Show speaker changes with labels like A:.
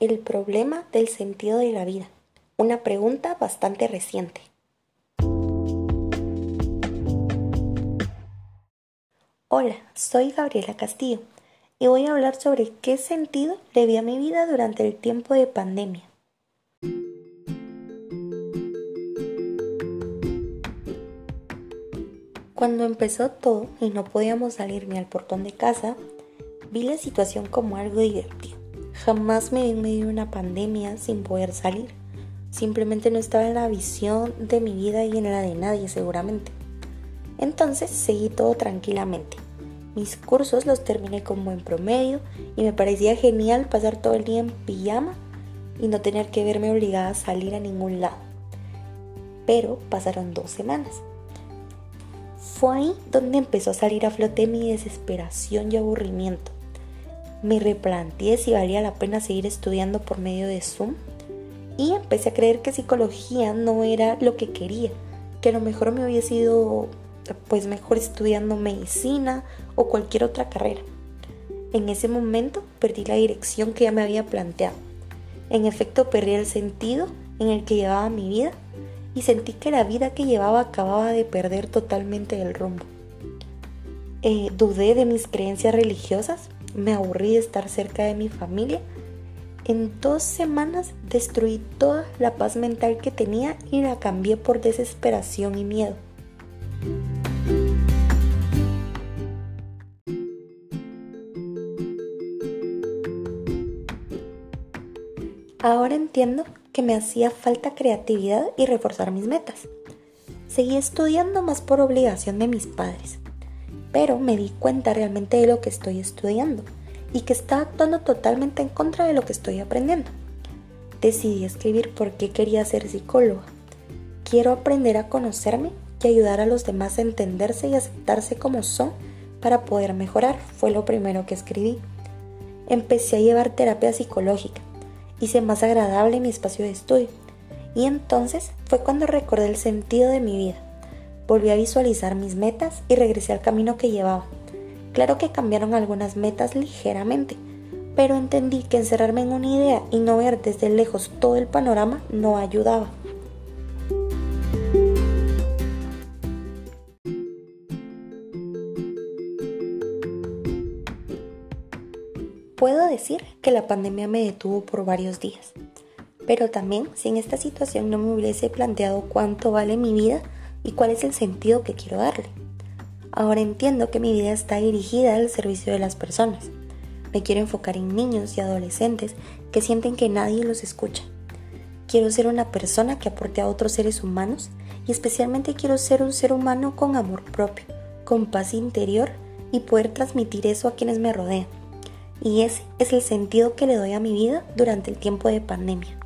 A: El problema del sentido de la vida. Una pregunta bastante reciente. Hola, soy Gabriela Castillo y voy a hablar sobre qué sentido le vi a mi vida durante el tiempo de pandemia. Cuando empezó todo y no podíamos salir ni al portón de casa, vi la situación como algo divertido. Jamás me vi en medio de una pandemia sin poder salir. Simplemente no estaba en la visión de mi vida y en la de nadie seguramente. Entonces seguí todo tranquilamente. Mis cursos los terminé con buen promedio y me parecía genial pasar todo el día en pijama y no tener que verme obligada a salir a ningún lado. Pero pasaron dos semanas fue ahí donde empezó a salir a flote mi desesperación y aburrimiento. Me replanteé si valía la pena seguir estudiando por medio de Zoom y empecé a creer que psicología no era lo que quería, que a lo mejor me había sido pues mejor estudiando medicina o cualquier otra carrera. En ese momento perdí la dirección que ya me había planteado. En efecto perdí el sentido en el que llevaba mi vida y sentí que la vida que llevaba acababa de perder totalmente el rumbo. Eh, dudé de mis creencias religiosas, me aburrí de estar cerca de mi familia. En dos semanas destruí toda la paz mental que tenía y la cambié por desesperación y miedo. Ahora entiendo que me hacía falta creatividad y reforzar mis metas. Seguí estudiando más por obligación de mis padres, pero me di cuenta realmente de lo que estoy estudiando y que está actuando totalmente en contra de lo que estoy aprendiendo. Decidí escribir por qué quería ser psicóloga. Quiero aprender a conocerme y ayudar a los demás a entenderse y aceptarse como son para poder mejorar, fue lo primero que escribí. Empecé a llevar terapia psicológica hice más agradable mi espacio de estudio. Y entonces fue cuando recordé el sentido de mi vida. Volví a visualizar mis metas y regresé al camino que llevaba. Claro que cambiaron algunas metas ligeramente, pero entendí que encerrarme en una idea y no ver desde lejos todo el panorama no ayudaba. Puedo decir que la pandemia me detuvo por varios días, pero también si en esta situación no me hubiese planteado cuánto vale mi vida y cuál es el sentido que quiero darle. Ahora entiendo que mi vida está dirigida al servicio de las personas. Me quiero enfocar en niños y adolescentes que sienten que nadie los escucha. Quiero ser una persona que aporte a otros seres humanos y especialmente quiero ser un ser humano con amor propio, con paz interior y poder transmitir eso a quienes me rodean. Y ese es el sentido que le doy a mi vida durante el tiempo de pandemia.